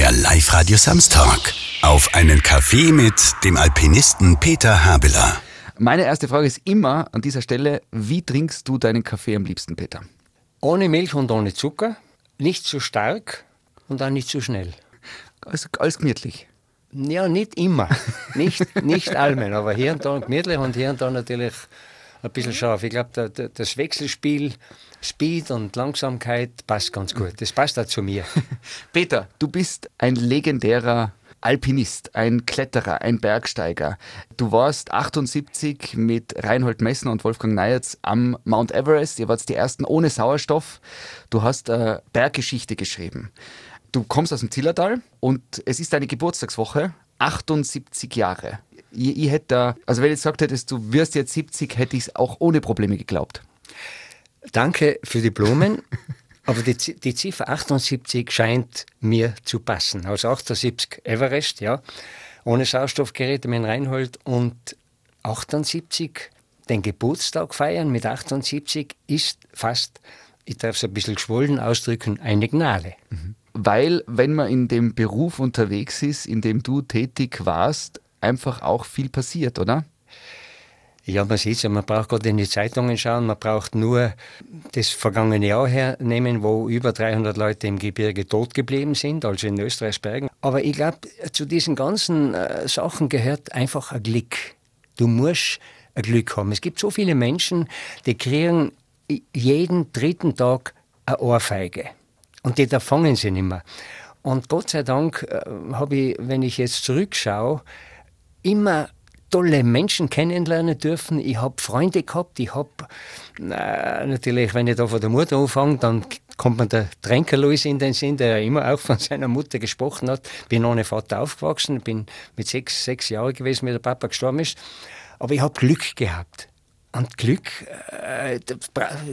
Der Live-Radio Samstag. Auf einen Kaffee mit dem Alpinisten Peter Habeler. Meine erste Frage ist immer an dieser Stelle, wie trinkst du deinen Kaffee am liebsten, Peter? Ohne Milch und ohne Zucker, nicht zu stark und auch nicht zu schnell. Also alles gemütlich. Ja, nicht immer. Nicht, nicht allgemein, aber hier und da gemütlich und hier und da natürlich ein bisschen scharf. Ich glaube, das Wechselspiel Speed und Langsamkeit passt ganz gut. Das passt auch zu mir. Peter, du bist ein legendärer Alpinist, ein Kletterer, ein Bergsteiger. Du warst 78 mit Reinhold Messner und Wolfgang Neyertz am Mount Everest. Ihr wart die ersten ohne Sauerstoff. Du hast eine äh, Berggeschichte geschrieben. Du kommst aus dem Zillertal und es ist deine Geburtstagswoche. 78 Jahre. Ich, ich hätte, also wenn jetzt gesagt hättest, du wirst jetzt 70, hätte ich es auch ohne Probleme geglaubt. Danke für die Blumen. Aber die, die Ziffer 78 scheint mir zu passen. Aus 78 Everest, ja, ohne Sauerstoffgeräte mit Reinhold und 78 den Geburtstag feiern mit 78 ist fast, ich darf es ein bisschen geschwollen ausdrücken, eine Gnade. Mhm. Weil, wenn man in dem Beruf unterwegs ist, in dem du tätig warst, einfach auch viel passiert, oder? Ja, man sieht es ja, man braucht gerade in die Zeitungen schauen, man braucht nur das vergangene Jahr hernehmen, wo über 300 Leute im Gebirge tot geblieben sind, also in Österreichs Bergen. Aber ich glaube, zu diesen ganzen äh, Sachen gehört einfach ein Glück. Du musst ein Glück haben. Es gibt so viele Menschen, die kriegen jeden dritten Tag eine Ohrfeige. Und die da fangen sie nicht mehr. Und Gott sei Dank äh, habe ich, wenn ich jetzt zurückschaue, immer tolle Menschen kennenlernen dürfen. Ich habe Freunde gehabt. Ich habe äh, natürlich, wenn ich da von der Mutter anfange, dann kommt mir der Tränkerlois in den Sinn, der ja immer auch von seiner Mutter gesprochen hat. Bin ohne Vater aufgewachsen, bin mit sechs, sechs Jahren gewesen, wie der Papa gestorben ist. Aber ich habe Glück gehabt. Und Glück, äh,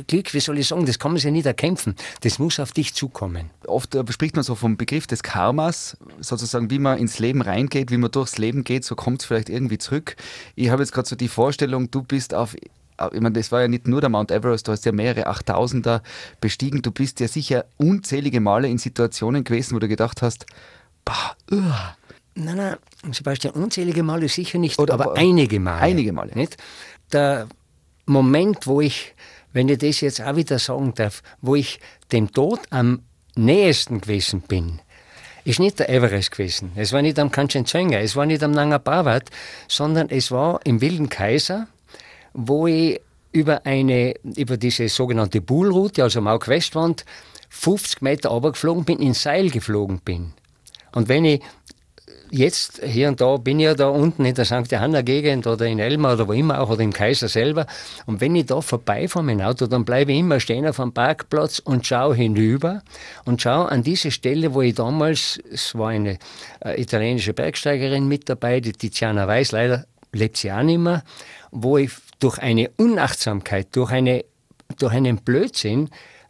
Glück, wie soll ich sagen, das kann man sich nicht erkämpfen. Das muss auf dich zukommen. Oft äh, spricht man so vom Begriff des Karmas, sozusagen, wie man ins Leben reingeht, wie man durchs Leben geht, so kommt es vielleicht irgendwie zurück. Ich habe jetzt gerade so die Vorstellung, du bist auf ich meine, das war ja nicht nur der Mount Everest, du hast ja mehrere Achttausender bestiegen. Du bist ja sicher unzählige Male in Situationen gewesen, wo du gedacht hast, bah, uh. Nein, nein, Sebastian, unzählige Male sicher nicht, Oder, aber, aber einige Male. Einige Male. Nicht? Der Moment, wo ich, wenn ich das jetzt auch wieder sagen darf, wo ich dem Tod am nächsten gewesen bin, ist nicht der Everest gewesen. Es war nicht am Kanchenjunga, es war nicht am Nanga Parbat, sondern es war im Wilden Kaiser, wo ich über eine, über diese sogenannte Bullroute, also Mauk-Westwand, 50 Meter runtergeflogen bin, ins Seil geflogen bin. Und wenn ich jetzt hier und da bin ich ja da unten in der St. Johanna Gegend oder in Elmar oder wo immer auch oder im Kaiser selber. Und wenn ich da vorbeifahre mit dem Auto, dann bleibe ich immer stehen auf dem Parkplatz und schaue hinüber und schaue an diese Stelle, wo ich damals, es war eine äh, italienische Bergsteigerin mit dabei, die Tiziana Weiß, leider lebt sie auch nicht mehr, wo ich durch eine Unachtsamkeit, durch, eine, durch einen Blödsinn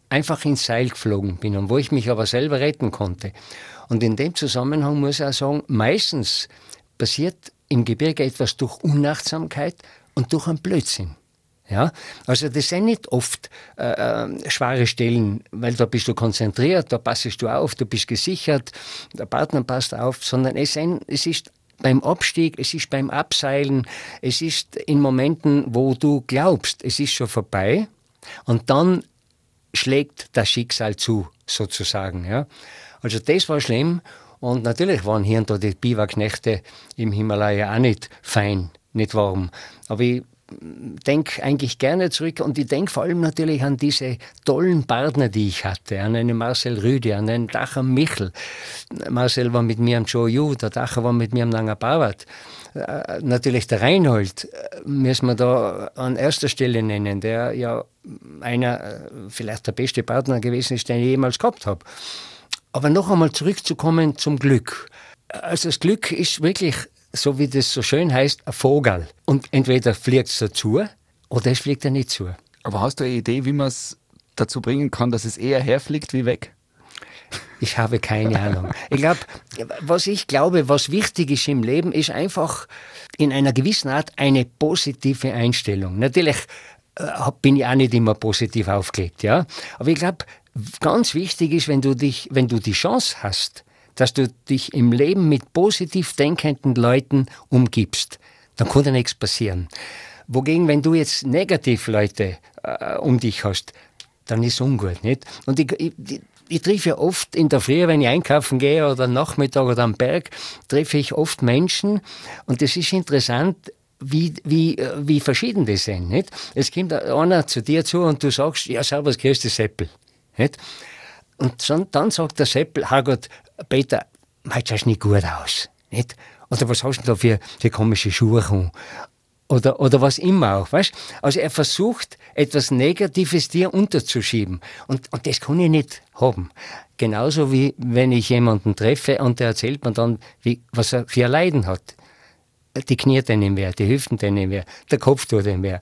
einfach ins Seil geflogen bin und wo ich mich aber selber retten konnte. Und in dem Zusammenhang muss ich auch sagen, meistens passiert im Gebirge etwas durch Unachtsamkeit und durch einen Blödsinn. Ja, also das sind nicht oft äh, äh, schwere Stellen, weil da bist du konzentriert, da passest du auf, du bist gesichert, der Partner passt auf, sondern es, sind, es ist beim Abstieg, es ist beim Abseilen, es ist in Momenten, wo du glaubst, es ist schon vorbei und dann schlägt das Schicksal zu, sozusagen. Ja. Also das war schlimm. Und natürlich waren hier und da die Biwaknächte im Himalaya auch nicht fein, nicht warm. Aber ich denke eigentlich gerne zurück und ich denke vor allem natürlich an diese tollen Partner, die ich hatte, an einen Marcel Rüde, an einen Dacher Michel. Marcel war mit mir am Joe Yu, der Dacher war mit mir am Nanga Parbat. Äh, natürlich der Reinhold äh, müssen wir da an erster Stelle nennen, der ja einer, äh, vielleicht der beste Partner gewesen ist, den ich jemals gehabt habe. Aber noch einmal zurückzukommen zum Glück. Also das Glück ist wirklich, so wie das so schön heißt, ein Vogel. Und entweder fliegt es dazu oder es fliegt er nicht zu. Aber hast du eine Idee, wie man es dazu bringen kann, dass es eher herfliegt wie weg? Ich habe keine Ahnung. Ich glaube, was ich glaube, was wichtig ist im Leben, ist einfach in einer gewissen Art eine positive Einstellung. Natürlich äh, bin ich auch nicht immer positiv aufgelegt, ja. Aber ich glaube, ganz wichtig ist, wenn du dich, wenn du die Chance hast, dass du dich im Leben mit positiv denkenden Leuten umgibst. Dann kann dir nichts passieren. Wogegen, wenn du jetzt negativ Leute äh, um dich hast, dann ist es ungut, nicht? Und ich, ich, ich treffe ja oft in der Früh, wenn ich einkaufen gehe oder Nachmittag oder am Berg, treffe ich oft Menschen und das ist interessant, wie, wie, wie verschieden die sind. Nicht? Es kommt einer zu dir zu und du sagst, ja, servus, grüß dich, Seppel. Nicht? Und dann sagt der Seppel, Herrgott, Peter, heute schaust nicht gut aus. Nicht? Oder was hast du da für, für komische Schuhe? Oder, oder was immer auch, weißt? Also er versucht, etwas Negatives dir unterzuschieben. Und, und das kann ich nicht haben. Genauso wie wenn ich jemanden treffe und der erzählt mir dann, wie, was er für Leiden hat. Die Knie tun ihm weh, die Hüften tun ihm weh, der Kopf tut ihm weh.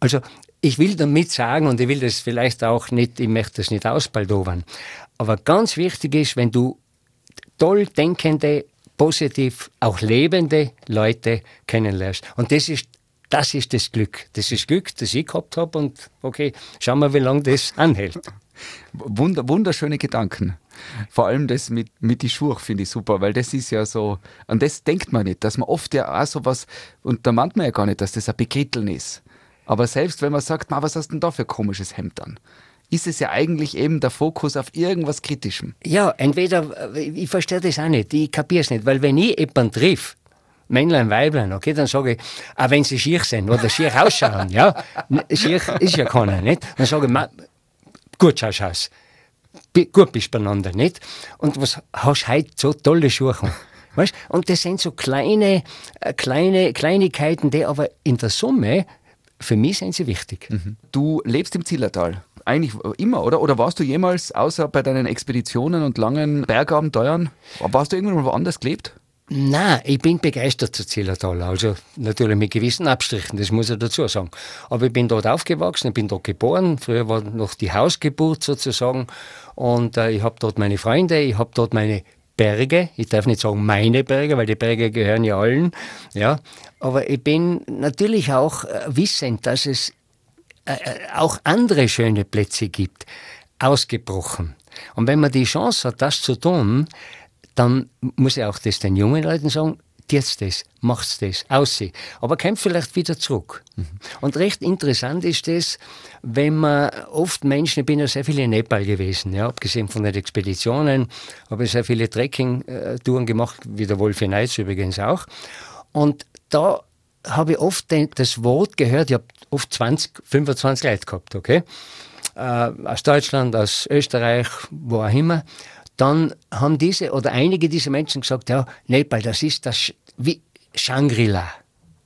Also ich will damit sagen, und ich will das vielleicht auch nicht, ich möchte das nicht ausbaldowern, aber ganz wichtig ist, wenn du toll denkende, positiv auch lebende Leute kennenlernst. Und das ist das ist das Glück. Das ist Glück, das ich gehabt habe und okay, schauen wir, wie lange das anhält. Wunder, wunderschöne Gedanken. Vor allem das mit, mit die Schuhe finde ich super, weil das ist ja so, an das denkt man nicht, dass man oft ja auch sowas, und da meint man ja gar nicht, dass das ein Bekritteln ist. Aber selbst wenn man sagt, was hast du denn da für ein komisches Hemd an? ist es ja eigentlich eben der Fokus auf irgendwas Kritischem. Ja, entweder, ich verstehe das auch nicht, ich kapiere es nicht, weil wenn ich jemanden triff, Männlein, Weiblein, okay, dann sage ich, auch wenn sie schier sind oder schier ausschauen, ja, schier ist ja keiner, nicht? Dann sage ich, gut schaust aus, gut bist beieinander, nicht? Und was hast du heute so tolle Schuhe? Weißt? Und das sind so kleine, äh, kleine Kleinigkeiten, die aber in der Summe, für mich sind sie wichtig. Mhm. Du lebst im Zillertal eigentlich immer, oder? Oder warst du jemals, außer bei deinen Expeditionen und langen Bergabenteuern, warst du irgendwann woanders gelebt? Nein, ich bin begeistert zu Zillertal. Also natürlich mit gewissen Abstrichen, das muss ich dazu sagen. Aber ich bin dort aufgewachsen, ich bin dort geboren. Früher war noch die Hausgeburt sozusagen. Und äh, ich habe dort meine Freunde, ich habe dort meine Berge. Ich darf nicht sagen meine Berge, weil die Berge gehören ja allen. Ja, aber ich bin natürlich auch äh, wissend, dass es äh, äh auch andere schöne Plätze gibt, ausgebrochen. Und wenn man die Chance hat, das zu tun, dann muss ich auch das den jungen Leuten sagen, jetzt das, macht's das, aussehen. Aber kommt vielleicht wieder zurück. Mhm. Und recht interessant ist das, wenn man oft Menschen, ich bin ja sehr viel in Nepal gewesen, ja, abgesehen von den Expeditionen, habe ich sehr viele Trekking-Touren gemacht, wie der Wolf Neitz übrigens auch. Und da habe ich oft das Wort gehört, ich habe oft 20, 25 Leute gehabt, okay? Äh, aus Deutschland, aus Österreich, wo auch immer dann haben diese oder einige dieser Menschen gesagt, ja, Nepal, das ist das wie Shangri-La.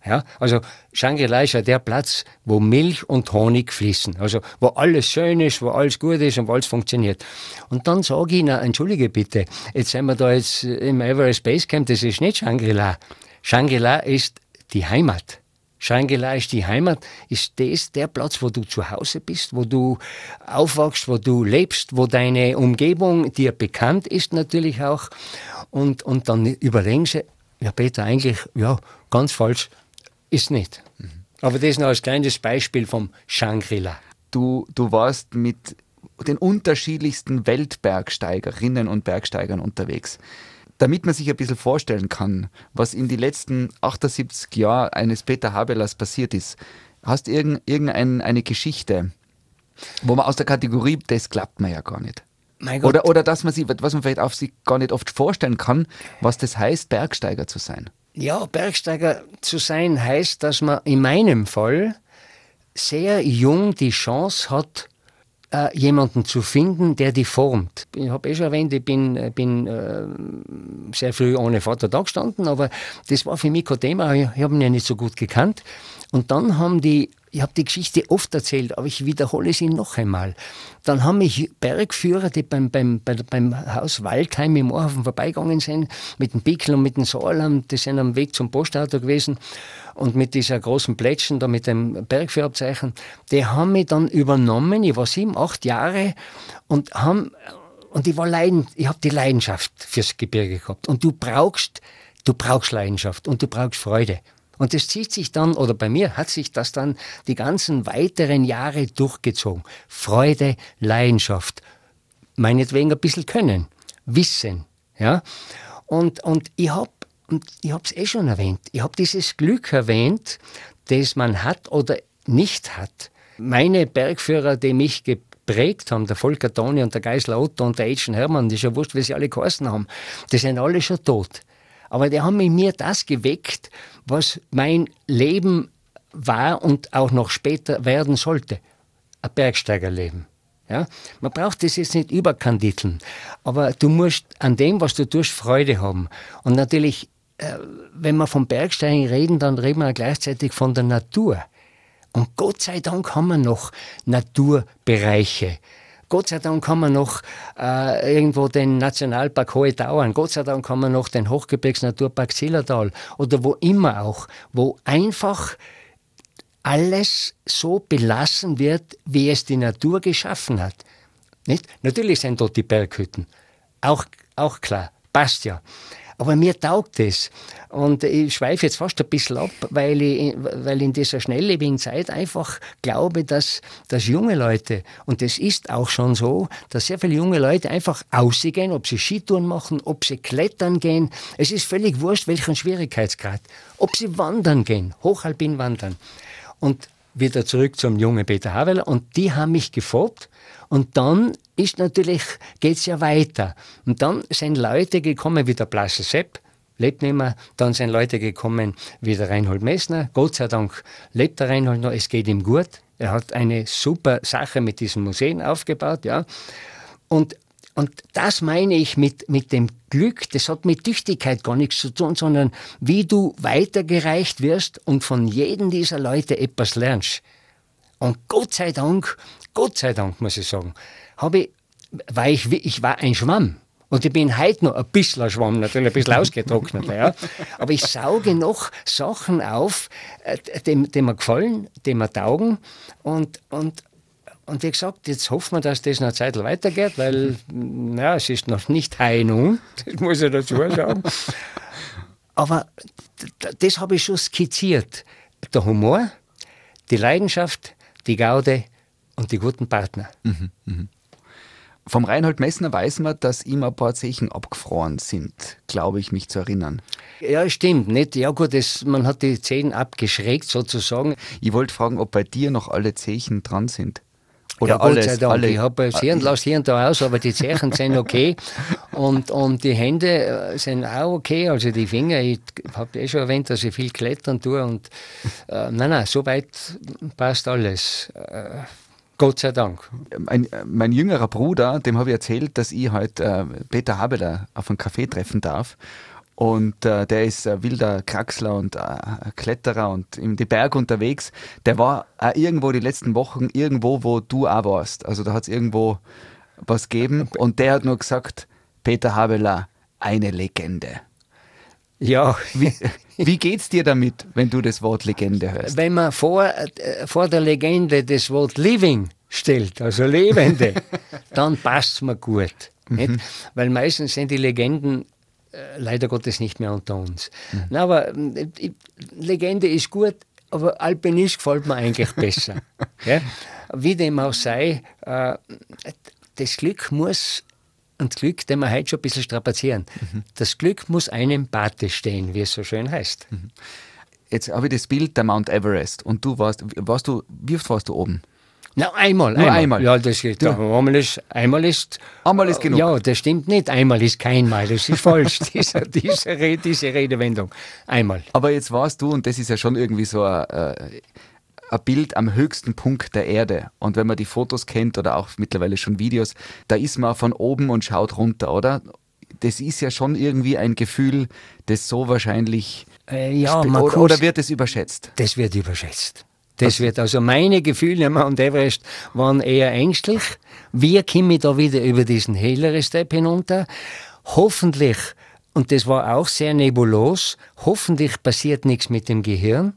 Ja, also Shangri-La ist ja der Platz, wo Milch und Honig fließen. Also wo alles schön ist, wo alles gut ist und wo alles funktioniert. Und dann sage ich ihnen, entschuldige bitte, jetzt sind wir da jetzt im Everest Base Camp, das ist nicht Shangri-La. Shangri-La ist die Heimat. Shangri-La ist die Heimat. Ist das der Platz, wo du zu Hause bist, wo du aufwachst, wo du lebst, wo deine Umgebung dir bekannt ist natürlich auch. Und, und dann überlegen sie, ja Peter, eigentlich, ja, ganz falsch ist nicht. Mhm. Aber das ist noch als kleines Beispiel vom Shangri-La. Du, du warst mit den unterschiedlichsten Weltbergsteigerinnen und Bergsteigern unterwegs damit man sich ein bisschen vorstellen kann, was in den letzten 78 Jahren eines Peter Habelers passiert ist, hast du irgendeine eine Geschichte, wo man aus der Kategorie, das klappt mir ja gar nicht. Oder, oder dass man sich, was man vielleicht auf sich gar nicht oft vorstellen kann, was das heißt, Bergsteiger zu sein. Ja, Bergsteiger zu sein heißt, dass man in meinem Fall sehr jung die Chance hat, äh, jemanden zu finden, der die formt. Ich habe eh schon erwähnt, ich bin, äh, bin äh, sehr früh ohne Vater da gestanden, aber das war für mich kein Thema. Ich, ich habe ihn ja nicht so gut gekannt. Und dann haben die ich habe die Geschichte oft erzählt, aber ich wiederhole sie noch einmal. Dann haben mich Bergführer, die beim, beim, beim Haus Waldheim im Ohrhafen vorbeigegangen sind, mit dem Pickel und mit dem Saal, die sind am Weg zum Postauto gewesen und mit dieser großen Plätschen da mit dem Bergführerabzeichen, die haben mich dann übernommen, ich war sieben, acht Jahre und haben, und ich ich habe die Leidenschaft fürs Gebirge gehabt. Und du brauchst, du brauchst Leidenschaft und du brauchst Freude. Und das zieht sich dann, oder bei mir hat sich das dann die ganzen weiteren Jahre durchgezogen. Freude, Leidenschaft, meinetwegen ein bisschen Können, Wissen, Ja? Und, und ich habe und ich habe eh schon erwähnt, ich habe dieses Glück erwähnt, das man hat oder nicht hat. Meine Bergführer, die mich geprägt haben, der Volker Toni und der Geisler Otto und der Aitchen Hermann, das ist ja wie sie alle geheißen haben, die sind alle schon tot. Aber die haben in mir das geweckt, was mein Leben war und auch noch später werden sollte. Ein Bergsteigerleben. Ja? Man braucht das jetzt nicht überkandideln, aber du musst an dem, was du tust, Freude haben. Und natürlich, äh, wenn wir vom Bergsteigen reden, dann reden wir gleichzeitig von der Natur. Und Gott sei Dank haben wir noch Naturbereiche. Gott sei Dank haben wir noch äh, irgendwo den Nationalpark Hohe Tauern. Gott sei Dank haben wir noch den Hochgebirgsnaturpark Zillertal oder wo immer auch, wo einfach alles so belassen wird, wie es die Natur geschaffen hat. Nicht? Natürlich sind dort die Berghütten. Auch, auch klar. Passt ja. Aber mir taugt es. Und ich schweife jetzt fast ein bisschen ab, weil ich, weil in dieser schnelllebigen Zeit einfach glaube, dass, dass junge Leute, und das ist auch schon so, dass sehr viele junge Leute einfach ausgehen, ob sie Skitouren machen, ob sie klettern gehen. Es ist völlig wurscht, welchen Schwierigkeitsgrad. Ob sie wandern gehen, hochalpin wandern. Und wieder zurück zum jungen Peter Haveler. Und die haben mich gefragt. Und dann ist natürlich, geht's ja weiter. Und dann sind Leute gekommen wie der Blasche Sepp, lebt nicht mehr. Dann sind Leute gekommen wie der Reinhold Messner. Gott sei Dank lebt der Reinhold noch, es geht ihm gut. Er hat eine super Sache mit diesen Museen aufgebaut, ja. Und und das meine ich mit, mit dem Glück, das hat mit Tüchtigkeit gar nichts zu tun, sondern wie du weitergereicht wirst und von jedem dieser Leute etwas lernst. Und Gott sei Dank, Gott sei Dank muss ich sagen, habe ich, war ich, ich war ein Schwamm. Und ich bin heute noch ein bisschen ein Schwamm, natürlich ein bisschen ausgetrocknet. ja. Aber ich sauge noch Sachen auf, äh, die, die mir gefallen, die mir taugen. Und, und, und wie gesagt, jetzt hoffen wir, dass das noch eine Zeit weitergeht, weil ja, es ist noch nicht nun, das muss ich dazu sagen. Aber das habe ich schon skizziert. Der Humor, die Leidenschaft, die Gaude und die guten Partner. Mhm, mh. Vom Reinhold Messner weiß man, dass ihm ein paar Zechen abgefroren sind, glaube ich, mich zu erinnern. Ja, stimmt. Nicht? Ja gut, das, man hat die Zehen abgeschrägt sozusagen. Ich wollte fragen, ob bei dir noch alle Zechen dran sind. Oder ja, alles, Gott sei Dank. Alle, ich habe hier und lasse hier und da aus, aber die Zeichen sind okay. Und, und die Hände äh, sind auch okay. Also die Finger, ich habe eh schon erwähnt, dass ich viel klettern tue. Und äh, nein, nein, soweit passt alles. Äh, Gott sei Dank. Mein, mein jüngerer Bruder, dem habe ich erzählt, dass ich heute äh, Peter Habeler auf einem Café treffen darf. Und äh, der ist ein wilder Kraxler und äh, Kletterer und in die Berge unterwegs. Der war auch irgendwo die letzten Wochen, irgendwo, wo du auch warst. Also da hat es irgendwo was gegeben. Und der hat nur gesagt, Peter Habeler, eine Legende. Ja. Wie, wie geht's dir damit, wenn du das Wort Legende hörst? Wenn man vor, äh, vor der Legende das Wort Living stellt, also Lebende, dann passt es mir gut. Mhm. Weil meistens sind die Legenden äh, leider Gottes nicht mehr unter uns. Mhm. Na, aber äh, Legende ist gut, aber Alpinist gefällt mir eigentlich besser. ja? Wie dem auch sei, äh, das Glück muss, und Glück, den wir heute schon ein bisschen strapazieren, mhm. das Glück muss einem Bate stehen, wie es so schön heißt. Mhm. Jetzt habe ich das Bild der Mount Everest und du warst, warst du, wie oft warst du oben? Na, einmal. Nur einmal. einmal. Ja, das geht. Ja. Einmal, ist, einmal ist. Einmal ist genug. Ja, das stimmt nicht. Einmal ist kein Mal. Das ist falsch, diese, diese, diese Redewendung. Einmal. Aber jetzt warst du, und das ist ja schon irgendwie so ein, äh, ein Bild am höchsten Punkt der Erde. Und wenn man die Fotos kennt oder auch mittlerweile schon Videos, da ist man von oben und schaut runter, oder? Das ist ja schon irgendwie ein Gefühl, das so wahrscheinlich. Äh, ja, oder, oder wird es überschätzt? Das wird überschätzt. Das wird also meine Gefühle am Mount Everest waren eher ängstlich. Wie komme ich da wieder über diesen helleren Step hinunter? Hoffentlich, und das war auch sehr nebulos, hoffentlich passiert nichts mit dem Gehirn.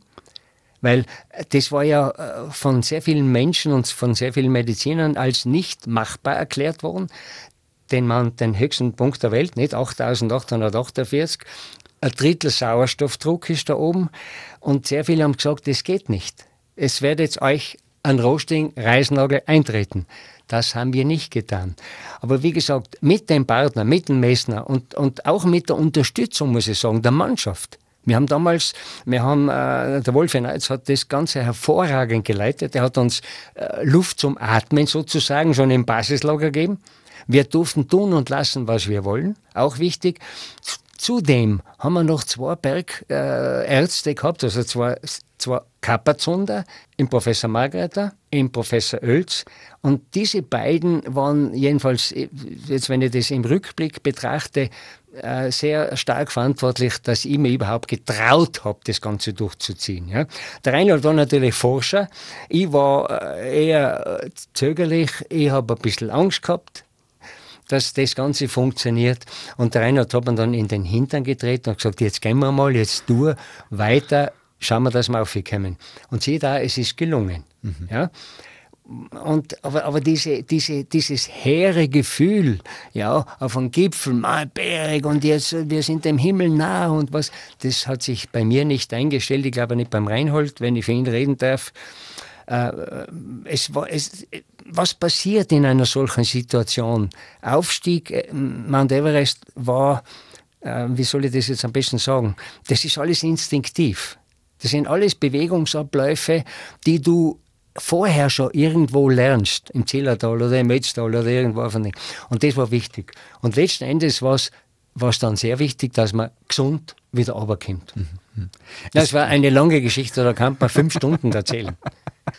Weil das war ja äh, von sehr vielen Menschen und von sehr vielen Medizinern als nicht machbar erklärt worden. Den man den höchsten Punkt der Welt, nicht 8848, ein Drittel Sauerstoffdruck ist da oben. Und sehr viele haben gesagt, das geht nicht es wird jetzt euch an Roasting Reisnagel eintreten. Das haben wir nicht getan. Aber wie gesagt, mit dem Partner, mit dem Messner und, und auch mit der Unterstützung, muss ich sagen, der Mannschaft. Wir haben damals, wir haben, äh, der Wolf Neitz hat das Ganze hervorragend geleitet. Er hat uns äh, Luft zum Atmen sozusagen schon im Basislager gegeben. Wir durften tun und lassen, was wir wollen. Auch wichtig. Zudem haben wir noch zwei Bergärzte äh, gehabt, also zwei, zwei Kapperzunder, im Professor Margreter, im Professor Oelz. Und diese beiden waren jedenfalls, jetzt wenn ich das im Rückblick betrachte, äh, sehr stark verantwortlich, dass ich mir überhaupt getraut habe, das Ganze durchzuziehen. Ja. Der Reinhold war natürlich Forscher, ich war äh, eher zögerlich, ich habe ein bisschen Angst gehabt, dass das Ganze funktioniert. Und der Reinhard hat man dann in den Hintern getreten und gesagt, jetzt gehen wir mal, jetzt du weiter, schauen wir, dass wir aufkommen. Und sieh da, es ist gelungen. Mhm. Ja? Und, aber, aber diese, diese, dieses hehre Gefühl, ja, auf einem Gipfel, mal Berg und jetzt, wir sind dem Himmel nah und was, das hat sich bei mir nicht eingestellt. Ich glaube nicht beim Reinhold, wenn ich für ihn reden darf. Äh, es es, was passiert in einer solchen Situation? Aufstieg äh, Mount Everest war, äh, wie soll ich das jetzt am besten sagen? Das ist alles instinktiv. Das sind alles Bewegungsabläufe, die du vorher schon irgendwo lernst, im Zillertal oder im Metztal oder irgendwo von dem. Und das war wichtig. Und letzten Endes war es dann sehr wichtig, dass man gesund wieder runterkommt. Mhm. Das war eine lange Geschichte, da kann man fünf Stunden erzählen.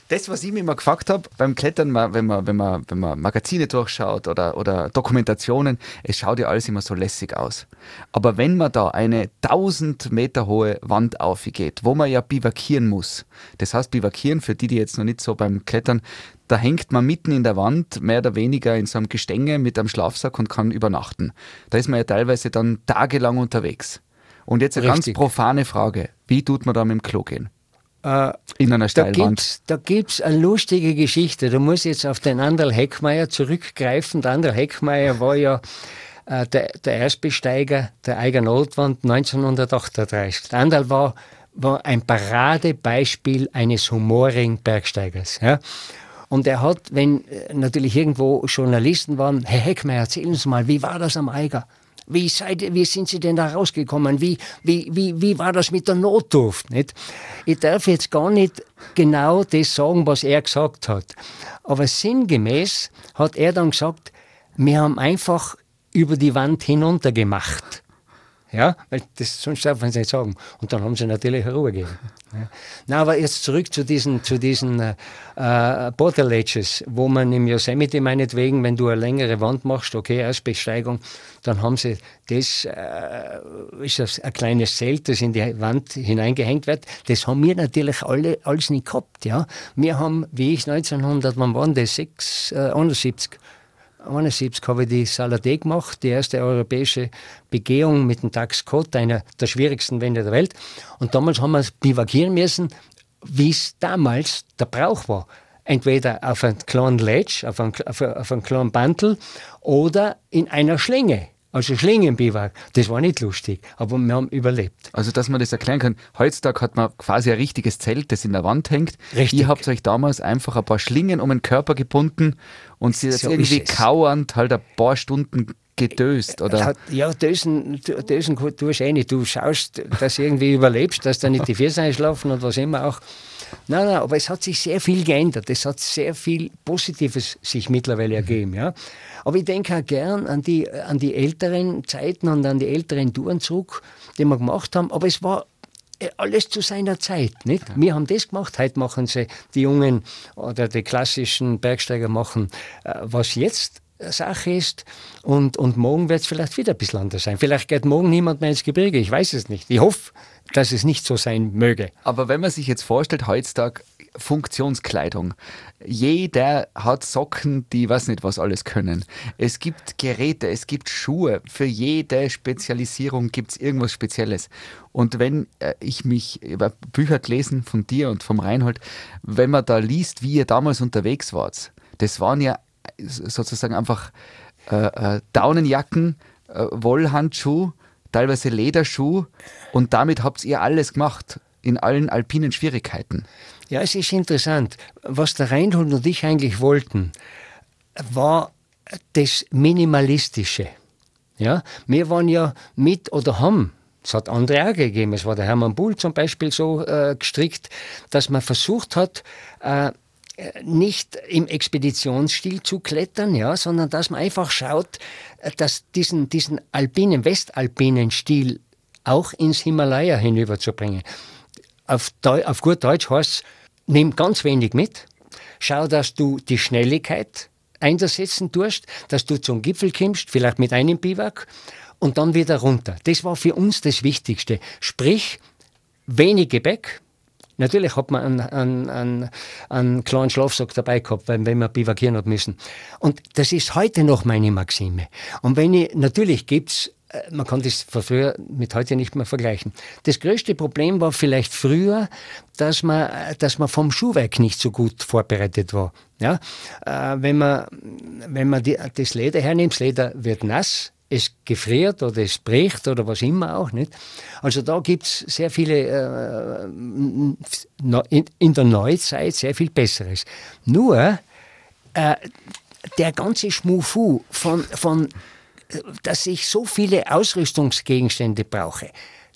Das, was ich mir immer gefragt habe beim Klettern, wenn man, wenn man, wenn man Magazine durchschaut oder, oder Dokumentationen, es schaut ja alles immer so lässig aus. Aber wenn man da eine 1000 Meter hohe Wand aufgeht, wo man ja bivakieren muss, das heißt bivakieren, für die, die jetzt noch nicht so beim Klettern, da hängt man mitten in der Wand, mehr oder weniger in so einem Gestänge mit einem Schlafsack und kann übernachten. Da ist man ja teilweise dann tagelang unterwegs. Und jetzt eine Richtig. ganz profane Frage. Wie tut man da mit dem Klo gehen? Äh, in einer Steilwand. Da gibt es eine lustige Geschichte. Da muss ich jetzt auf den Anderl Heckmeier zurückgreifen. Der Anderl Heckmeier war ja äh, der, der Erstbesteiger der Eiger Nordwand 1938. Der Anderl war, war ein Paradebeispiel eines humorigen Bergsteigers. Ja? Und er hat, wenn äh, natürlich irgendwo Journalisten waren, Herr Heckmeier, erzählen Sie mal, wie war das am Eiger? Wie, seid, wie sind Sie denn da rausgekommen? Wie, wie, wie, wie war das mit der Notdurft? Nicht? Ich darf jetzt gar nicht genau das sagen, was er gesagt hat. Aber sinngemäß hat er dann gesagt, wir haben einfach über die Wand hinunter gemacht. Ja, weil das sonst darf man es nicht sagen. Und dann haben sie natürlich Ruhe gegeben. Na, aber jetzt zurück zu diesen, zu diesen äh, äh Border Ledges, wo man im Yosemite meinetwegen, wenn du eine längere Wand machst, okay, Erstbesteigung, dann haben sie das, äh, ist das ein kleines Zelt, das in die Wand hineingehängt wird. Das haben wir natürlich alle alles nicht gehabt. Ja. Wir haben, wie ich 1900, wann waren das, 6, äh, 71, 1971 habe ich die Saladé gemacht, die erste europäische Begehung mit dem Tax Scott, einer der schwierigsten Wände der Welt. Und damals haben wir bivakieren müssen, wie es damals der Brauch war. Entweder auf einem kleinen Ledge, auf einem, auf einem kleinen Bantel oder in einer Schlinge. Also Schlingenbiwak, das war nicht lustig, aber wir haben überlebt. Also, dass man das erklären kann, heutzutage hat man quasi ein richtiges Zelt, das in der Wand hängt. Richtig. Ihr habt euch damals einfach ein paar Schlingen um den Körper gebunden und sie so irgendwie kauernd halt ein paar Stunden gedöst, oder? Ja, dösen, dösen tust du eh nicht. Du schaust, dass du irgendwie überlebst, dass da nicht die Füße einschlafen und was immer auch. Nein, nein, aber es hat sich sehr viel geändert. Es hat sehr viel Positives sich mittlerweile ergeben. Ja. Aber ich denke auch gern an die, an die älteren Zeiten und an die älteren Touren zurück, die wir gemacht haben. Aber es war alles zu seiner Zeit. Nicht? Wir haben das gemacht, heute machen sie die Jungen oder die klassischen Bergsteiger machen, äh, was jetzt Sache ist. Und, und morgen wird es vielleicht wieder ein bisschen anders sein. Vielleicht geht morgen niemand mehr ins Gebirge. Ich weiß es nicht. Ich hoffe, dass es nicht so sein möge. Aber wenn man sich jetzt vorstellt, heutzutage Funktionskleidung. Jeder hat Socken, die weiß nicht, was alles können. Es gibt Geräte, es gibt Schuhe. Für jede Spezialisierung gibt es irgendwas Spezielles. Und wenn äh, ich mich über Bücher gelesen von dir und vom Reinhold, wenn man da liest, wie ihr damals unterwegs wart, das waren ja sozusagen einfach äh, äh, Daunenjacken, äh, Wollhandschuh, teilweise Lederschuh und damit habt ihr alles gemacht. in allen alpinen Schwierigkeiten. Ja, es ist interessant. Was der Reinhold und ich eigentlich wollten, war das Minimalistische. Ja, wir waren ja mit oder haben es hat andere auch gegeben. Es war der Hermann Bull zum Beispiel so äh, gestrickt, dass man versucht hat, äh, nicht im Expeditionsstil zu klettern, ja, sondern dass man einfach schaut, äh, dass diesen, diesen alpinen, westalpinen Stil auch ins Himalaya hinüberzubringen. Auf, auf gut Deutsch heißt es, nimm ganz wenig mit, schau, dass du die Schnelligkeit einsetzen tust, dass du zum Gipfel kommst, vielleicht mit einem Biwak und dann wieder runter. Das war für uns das Wichtigste. Sprich, wenig Gepäck. Natürlich hat man einen, einen, einen, einen kleinen Schlafsack dabei gehabt, wenn wir bivakieren hat müssen. Und das ist heute noch meine Maxime. Und wenn ich, natürlich gibt's äh, man kann das von früher mit heute nicht mehr vergleichen. Das größte Problem war vielleicht früher, dass man, dass man vom Schuhwerk nicht so gut vorbereitet war. Ja? Äh, wenn man, wenn man die, das Leder hernimmt, das Leder wird nass, es gefriert oder es bricht oder was immer auch nicht. Also da gibt es sehr viele, äh, in, der Neuzeit sehr viel Besseres. Nur äh, der ganze Schmufu von, von, dass ich so viele Ausrüstungsgegenstände brauche,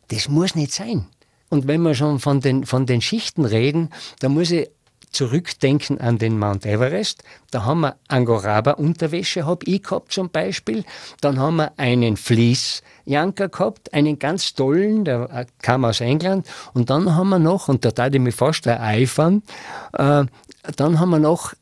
das muss nicht sein. Und wenn wir schon von den, von den Schichten reden, da muss ich zurückdenken an den Mount Everest. Da haben wir Angoraba-Unterwäsche, habe ich gehabt zum Beispiel. Dann haben wir einen Fließjanker gehabt, einen ganz tollen, der äh, kam aus England. Und dann haben wir noch, und da tat ich mich fast eifern, äh, dann haben wir noch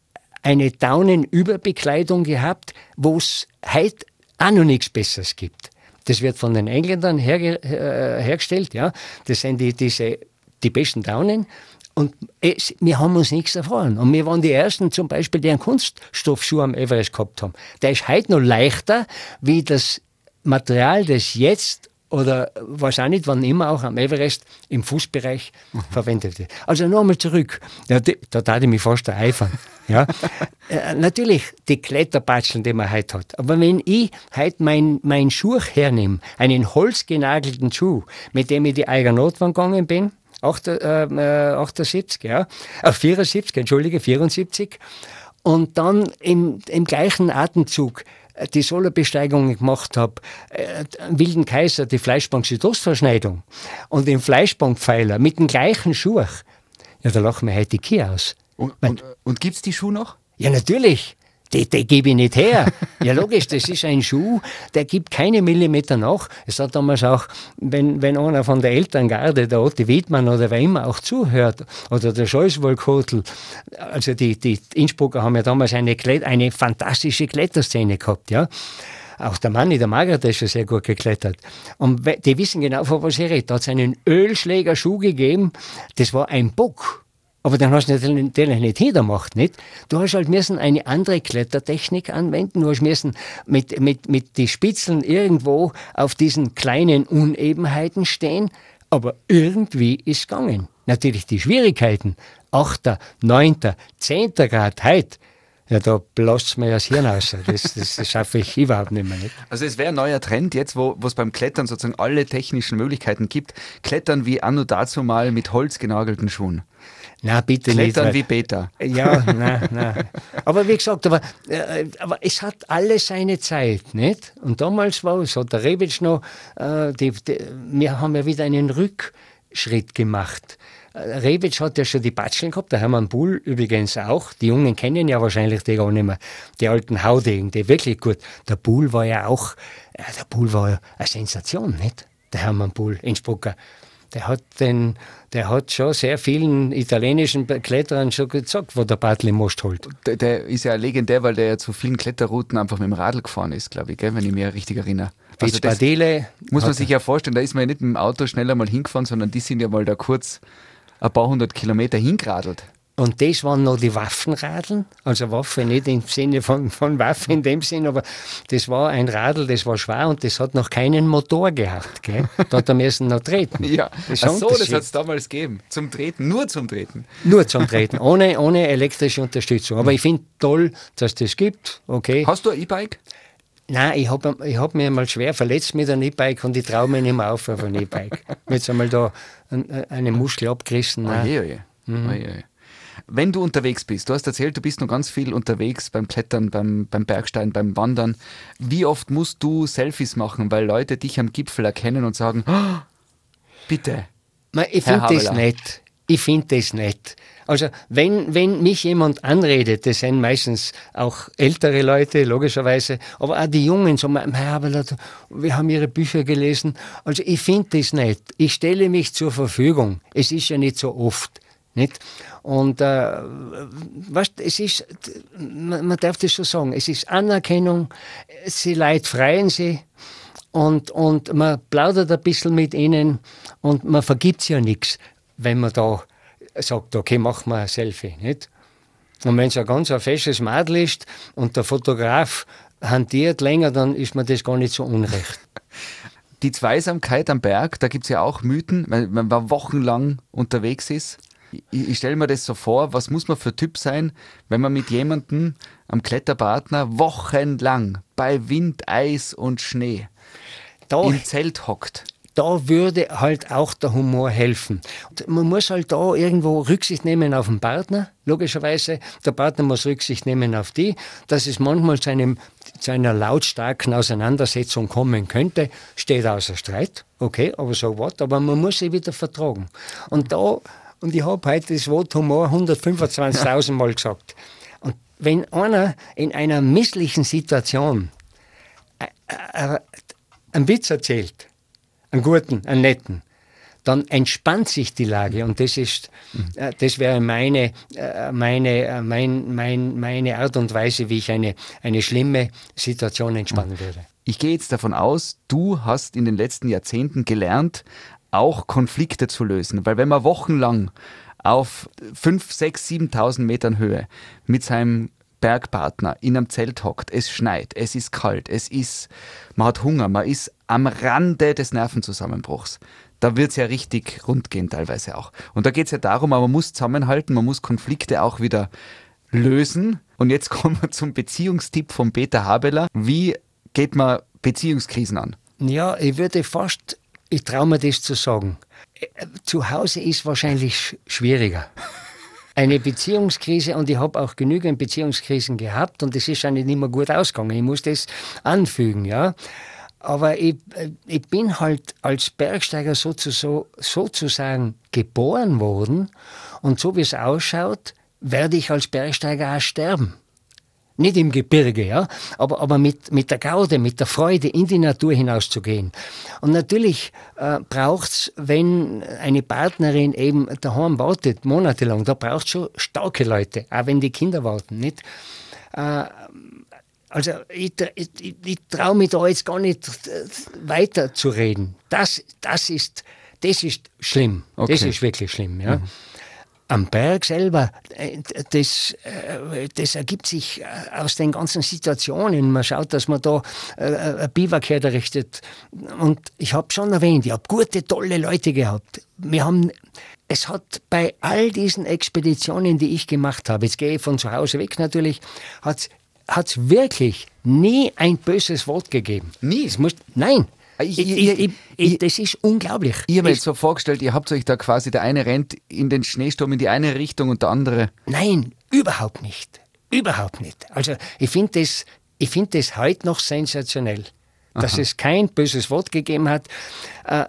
eine Daunenüberbekleidung gehabt, wo es heute auch noch nichts Besseres gibt. Das wird von den Engländern herge äh, hergestellt, ja. Das sind die, diese, die besten Daunen. Und es, wir haben uns nichts erfahren. Und wir waren die Ersten zum Beispiel, die einen Kunststoffschuh am Everest gehabt haben. Der ist heute noch leichter, wie das Material, das jetzt oder weiß auch nicht, wann immer auch am Everest im Fußbereich mhm. verwendet wird. Also nochmal zurück. Ja, die, da tat ich mich fast eifern. Ja. äh, natürlich die Kletterpatscheln, die man heute hat. Aber wenn ich heute meinen mein Schuh hernehme, einen holzgenagelten Schuh, mit dem ich die Eigernotwand gegangen bin, 78, äh, ja, äh, 74, entschuldige, 74. Und dann im, im gleichen Atemzug äh, die Solobesteigung gemacht habe, äh, Wilden Kaiser, die Fleischbank Südostverschneidung und den Fleischbankpfeiler mit dem gleichen Schuh, ja, da lachen wir heute die Kier aus. Und, und, und gibt es die Schuhe noch? Ja, natürlich die, die gebe ich nicht her. Ja, logisch, das ist ein Schuh, der gibt keine Millimeter nach. Es hat damals auch, wenn, wenn einer von der Elterngarde, der Otti Wiedmann oder wer immer auch zuhört, oder der Scholzwolkhotel, also die, die Innsbrucker haben ja damals eine, eine fantastische Kletterszene gehabt, ja. Auch der Manni, der Margaret, ist schon sehr gut geklettert. Und die wissen genau, von was ich rede. Da hat es einen Ölschlägerschuh gegeben, das war ein Bock. Aber dann hast du natürlich nicht jeder macht, nicht? Du hast halt müssen eine andere Klettertechnik anwenden. Du hast müssen mit, mit, mit die Spitzeln irgendwo auf diesen kleinen Unebenheiten stehen. Aber irgendwie ist gegangen. Natürlich die Schwierigkeiten. Achter, neunter, zehnter Grad heute. Ja, da blasst mir das Hirn aus. Das, das, das schaffe ich überhaupt nicht mehr. Nicht? Also es wäre ein neuer Trend jetzt, wo es beim Klettern sozusagen alle technischen Möglichkeiten gibt. Klettern wie anno dazu mal mit holzgenagelten Schuhen. Na, bitte Klettern nicht. wie Peter. Ja, nein, nein. Aber wie gesagt, aber, äh, aber es hat alles seine Zeit, nicht? Und damals war es, hat der Rebic noch, äh, die, die, wir haben ja wieder einen Rückschritt gemacht. Äh, Rebic hat ja schon die Batscheln gehabt, der Hermann Bull übrigens auch. Die Jungen kennen ja wahrscheinlich die gar nicht mehr. Die alten Haudegen, die wirklich gut. Der Bull war ja auch, äh, der Bull war ja eine Sensation, nicht? Der Hermann Bull, Innsbrucker der hat, den, der hat schon sehr vielen italienischen Kletterern schon gesagt, wo der Bartli Most holt. Der, der, ist ja legendär, weil der ja zu vielen Kletterrouten einfach mit dem Radl gefahren ist, glaube ich, gell, wenn ich mich richtig erinnere. Also das muss man sich ja vorstellen, da ist man ja nicht mit dem Auto schneller mal hingefahren, sondern die sind ja mal da kurz ein paar hundert Kilometer hingeradelt. Und das waren noch die Waffenradeln, also Waffe nicht im Sinne von, von Waffe in dem Sinn, aber das war ein Radl, das war schwer und das hat noch keinen Motor gehabt. Gell? Da hat er müssen noch treten. ja, das Ach so, das hat es damals gegeben. Zum Treten, nur zum Treten. Nur zum Treten, ohne, ohne elektrische Unterstützung. Aber ich finde toll, dass das gibt. Okay. Hast du ein E-Bike? Nein, ich habe ich hab mich einmal schwer verletzt mit einem E-Bike und ich traue mich nicht mehr auf auf ein E-Bike. Jetzt einmal da eine Muskel abgerissen. Nein. Oje, oje. Mhm. Oje, oje. Wenn du unterwegs bist, du hast erzählt, du bist noch ganz viel unterwegs beim Klettern, beim, beim Bergsteigen, beim Wandern. Wie oft musst du Selfies machen, weil Leute dich am Gipfel erkennen und sagen, oh, bitte. Ich finde das nett. Ich finde das nett. Also wenn, wenn mich jemand anredet, das sind meistens auch ältere Leute, logischerweise, aber auch die Jungen, so, wir haben ihre Bücher gelesen. Also ich finde das nett. Ich stelle mich zur Verfügung. Es ist ja nicht so oft. Nicht? Und äh, was, es ist, man, man darf das so sagen, es ist Anerkennung, sie leid freien sie und, und man plaudert ein bisschen mit ihnen und man vergibt ja nichts, wenn man da sagt, okay, machen wir ein Selfie. Nicht? Und wenn es ein ganz fesches Madel ist und der Fotograf hantiert länger, dann ist mir das gar nicht so unrecht. Die Zweisamkeit am Berg, da gibt es ja auch Mythen, weil man wochenlang unterwegs ist ich, ich stelle mir das so vor, was muss man für Typ sein, wenn man mit jemandem am Kletterpartner wochenlang bei Wind, Eis und Schnee da, im Zelt hockt da würde halt auch der Humor helfen. Und man muss halt da irgendwo Rücksicht nehmen auf den Partner, logischerweise. Der Partner muss Rücksicht nehmen auf die, dass es manchmal zu, einem, zu einer lautstarken Auseinandersetzung kommen könnte, steht außer Streit. Okay, aber so was, aber man muss sie wieder vertragen. Und da und ich habe heute das Wort Humor 125.000 Mal gesagt. Und wenn einer in einer misslichen Situation äh, äh, einen Witz erzählt, einen guten, einen netten, dann entspannt sich die Lage und das ist, äh, das wäre meine, meine, mein, mein, meine Art und Weise, wie ich eine, eine schlimme Situation entspannen würde. Ich gehe jetzt davon aus, du hast in den letzten Jahrzehnten gelernt, auch Konflikte zu lösen. Weil wenn man wochenlang auf 5, 6, 7.000 Metern Höhe mit seinem Bergpartner in einem Zelt hockt, es schneit, es ist kalt, es ist, man hat Hunger, man ist am Rande des Nervenzusammenbruchs. Da wird es ja richtig rund gehen teilweise auch. Und da geht es ja darum, aber man muss zusammenhalten, man muss Konflikte auch wieder lösen. Und jetzt kommen wir zum Beziehungstipp von Peter Habeler. Wie geht man Beziehungskrisen an? Ja, ich würde fast ich traue mir das zu sagen. Zu Hause ist wahrscheinlich schwieriger. Eine Beziehungskrise und ich habe auch genügend Beziehungskrisen gehabt und es ist eigentlich nicht mehr gut ausgegangen. Ich muss das anfügen, ja. Aber ich, ich bin halt als Bergsteiger sozusagen, sozusagen geboren worden und so wie es ausschaut, werde ich als Bergsteiger auch sterben. Nicht im Gebirge, ja, aber, aber mit, mit der Gaude, mit der Freude in die Natur hinauszugehen. Und natürlich äh, braucht's, wenn eine Partnerin eben daheim wartet, monatelang, da braucht's schon starke Leute, auch wenn die Kinder warten, nicht? Äh, also ich, ich, ich traue mich da jetzt gar nicht äh, weiter zu reden. Das, das, ist, das ist schlimm. Okay. Das ist wirklich schlimm, ja. Mhm am Berg selber, äh, das, äh, das ergibt sich äh, aus den ganzen Situationen. Man schaut, dass man da ein Biwak herrichtet. Und ich habe schon erwähnt, ich habe gute, tolle Leute gehabt. Wir haben, es hat bei all diesen Expeditionen, die ich gemacht habe, jetzt gehe ich von zu Hause weg natürlich, hat es wirklich nie ein böses Wort gegeben. Nie? Es muss, nein. Ich, ich, ich, das ist unglaublich. Ich habe mir jetzt so vorgestellt, ihr habt euch da quasi, der eine rennt in den Schneesturm in die eine Richtung und der andere. Nein, überhaupt nicht. Überhaupt nicht. Also ich finde das, find das heute noch sensationell, dass Aha. es kein böses Wort gegeben hat. Äh,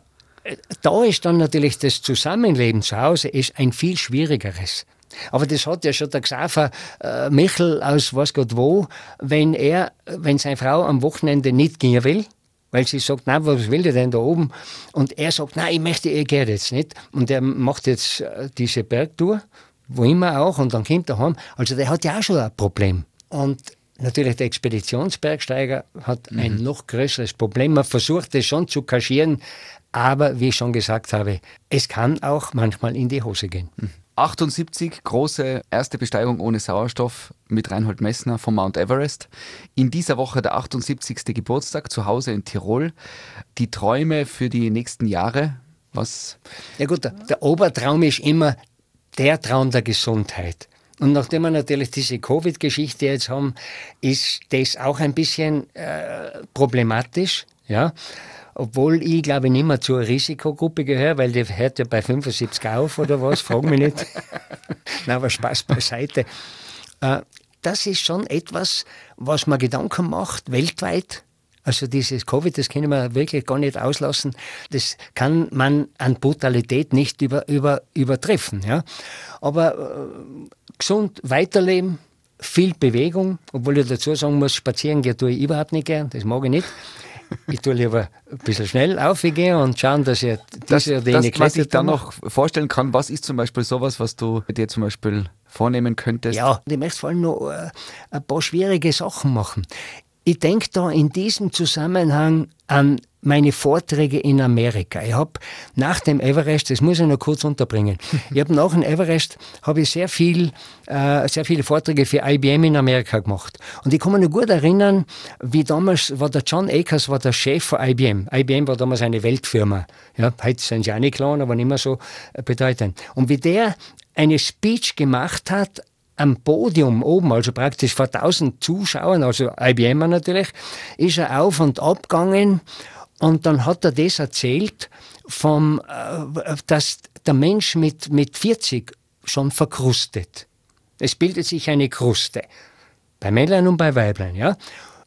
da ist dann natürlich das Zusammenleben zu Hause ist ein viel schwierigeres. Aber das hat ja schon der Xaver äh, Michel aus was Gott wo, wenn er, wenn seine Frau am Wochenende nicht gehen will, weil sie sagt, na, was will der denn da oben? Und er sagt, nein, ich möchte, ich gehe jetzt nicht. Und er macht jetzt äh, diese Bergtour, wo immer auch, und dann kommt er heim. Also der hat ja auch schon ein Problem. Und natürlich der Expeditionsbergsteiger hat mhm. ein noch größeres Problem. Man versucht es schon zu kaschieren, aber wie ich schon gesagt habe, es kann auch manchmal in die Hose gehen. Mhm. 78, große erste Besteigung ohne Sauerstoff mit Reinhold Messner vom Mount Everest. In dieser Woche der 78. Geburtstag zu Hause in Tirol. Die Träume für die nächsten Jahre, was? Ja gut, der, der Obertraum ist immer der Traum der Gesundheit. Und nachdem wir natürlich diese Covid-Geschichte jetzt haben, ist das auch ein bisschen äh, problematisch. Ja? Obwohl ich, glaube ich, nicht mehr zur Risikogruppe gehöre, weil die hört ja bei 75 auf oder was, frag mich nicht. Nein, aber Spaß beiseite. Äh, das ist schon etwas, was man Gedanken macht, weltweit. Also dieses Covid, das können wir wirklich gar nicht auslassen. Das kann man an Brutalität nicht über, über, übertreffen. Ja? Aber äh, gesund weiterleben, viel Bewegung, obwohl ich dazu sagen muss, spazieren gehen tue ich überhaupt nicht gern, das mag ich nicht. Ich tue lieber ein bisschen schnell aufgehen und schauen, dass ich das, Jahr das, was ich dann noch vorstellen kann, was ist zum Beispiel sowas, was du dir zum Beispiel vornehmen könntest? Ja, ich möchte vor allem noch äh, ein paar schwierige Sachen machen. Ich denke da in diesem Zusammenhang an meine Vorträge in Amerika. Ich habe nach dem Everest, das muss ich noch kurz unterbringen, ich habe nach dem Everest habe ich sehr viel, äh, sehr viele Vorträge für IBM in Amerika gemacht. Und ich kann mich noch gut erinnern, wie damals war der John Akers war der Chef von IBM. IBM war damals eine Weltfirma. Ja, heute sind sie auch nicht klein, aber nicht mehr so äh, bedeutend. Und wie der eine Speech gemacht hat am Podium oben, also praktisch vor tausend Zuschauern, also IBMer natürlich, ist er auf und ab gegangen und dann hat er das erzählt, vom, äh, dass der Mensch mit, mit 40 schon verkrustet. Es bildet sich eine Kruste. Bei Männlein und bei Weiblein, ja.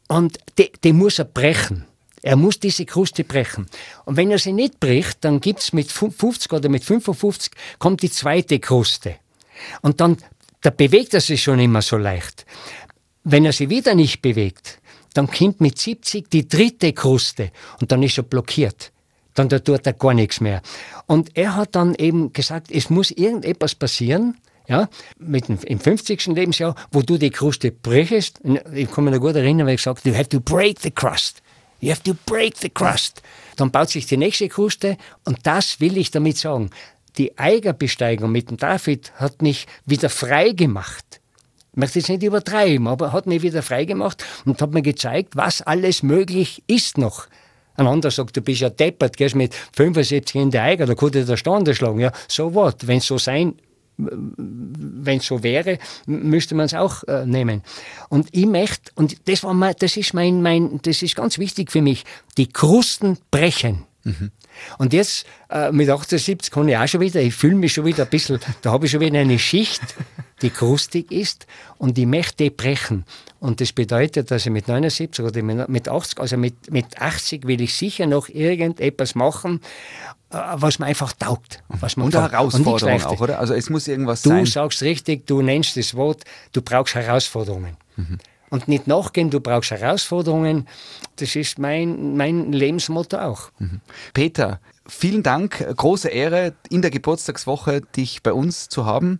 Und die, die muss er brechen. Er muss diese Kruste brechen. Und wenn er sie nicht bricht, dann gibt's mit 50 oder mit 55 kommt die zweite Kruste. Und dann, da bewegt er sich schon immer so leicht. Wenn er sie wieder nicht bewegt, dann kommt mit 70 die dritte Kruste und dann ist er blockiert. Dann da tut er gar nichts mehr. Und er hat dann eben gesagt, es muss irgendetwas passieren, ja, mit dem, im 50. Lebensjahr, wo du die Kruste brichst. Ich kann mich noch gut erinnern, weil ich gesagt you have to break the crust. You have to break the crust. Dann baut sich die nächste Kruste und das will ich damit sagen. Die Eigerbesteigung mit dem David hat mich wieder frei gemacht möchte jetzt nicht übertreiben, aber hat mich wieder freigemacht und hat mir gezeigt, was alles möglich ist noch. Ein anderer sagt, du bist ja deppert, gehst mit 75 in der Eiger, da könnte der Stand schlagen. Ja, so was. Wenn es so sein, wenn es so wäre, müsste man es auch äh, nehmen. Und ich möchte, und das war mein, das ist mein, mein, das ist ganz wichtig für mich, die Krusten brechen. Mhm. Und jetzt äh, mit 78 kann ich auch schon wieder, ich fühle mich schon wieder ein bisschen, da habe ich schon wieder eine Schicht, die krustig ist und die möchte brechen. Und das bedeutet, dass ich mit 79 oder mit 80, also mit, mit 80 will ich sicher noch irgendetwas machen, äh, was mir einfach taugt. Was man und eine Herausforderung auch, oder? Also es muss irgendwas du sein. Du sagst richtig, du nennst das Wort, du brauchst Herausforderungen. Mhm. Und nicht nachgehen, du brauchst Herausforderungen. Das ist mein, mein Lebensmotto auch. Mhm. Peter, vielen Dank. Große Ehre, in der Geburtstagswoche dich bei uns zu haben.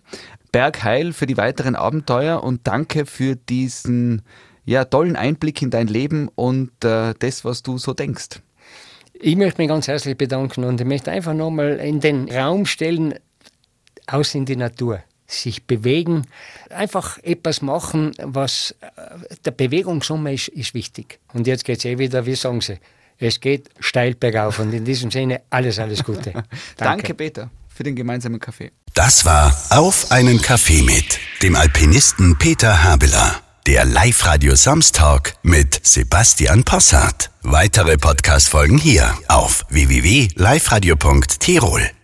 Bergheil für die weiteren Abenteuer und danke für diesen ja, tollen Einblick in dein Leben und äh, das, was du so denkst. Ich möchte mich ganz herzlich bedanken und ich möchte einfach nochmal in den Raum stellen, aus in die Natur sich bewegen, einfach etwas machen, was äh, der Bewegungssumme ist, ist wichtig. Und jetzt geht es eh wieder, wie sagen Sie, es geht steil bergauf und in diesem Sinne alles, alles Gute. Danke. Danke, Peter, für den gemeinsamen Kaffee. Das war Auf einen Kaffee mit dem Alpinisten Peter Habeler. Der Live-Radio Samstag mit Sebastian Possart. Weitere Podcast-Folgen hier auf www.liveradio.tirol.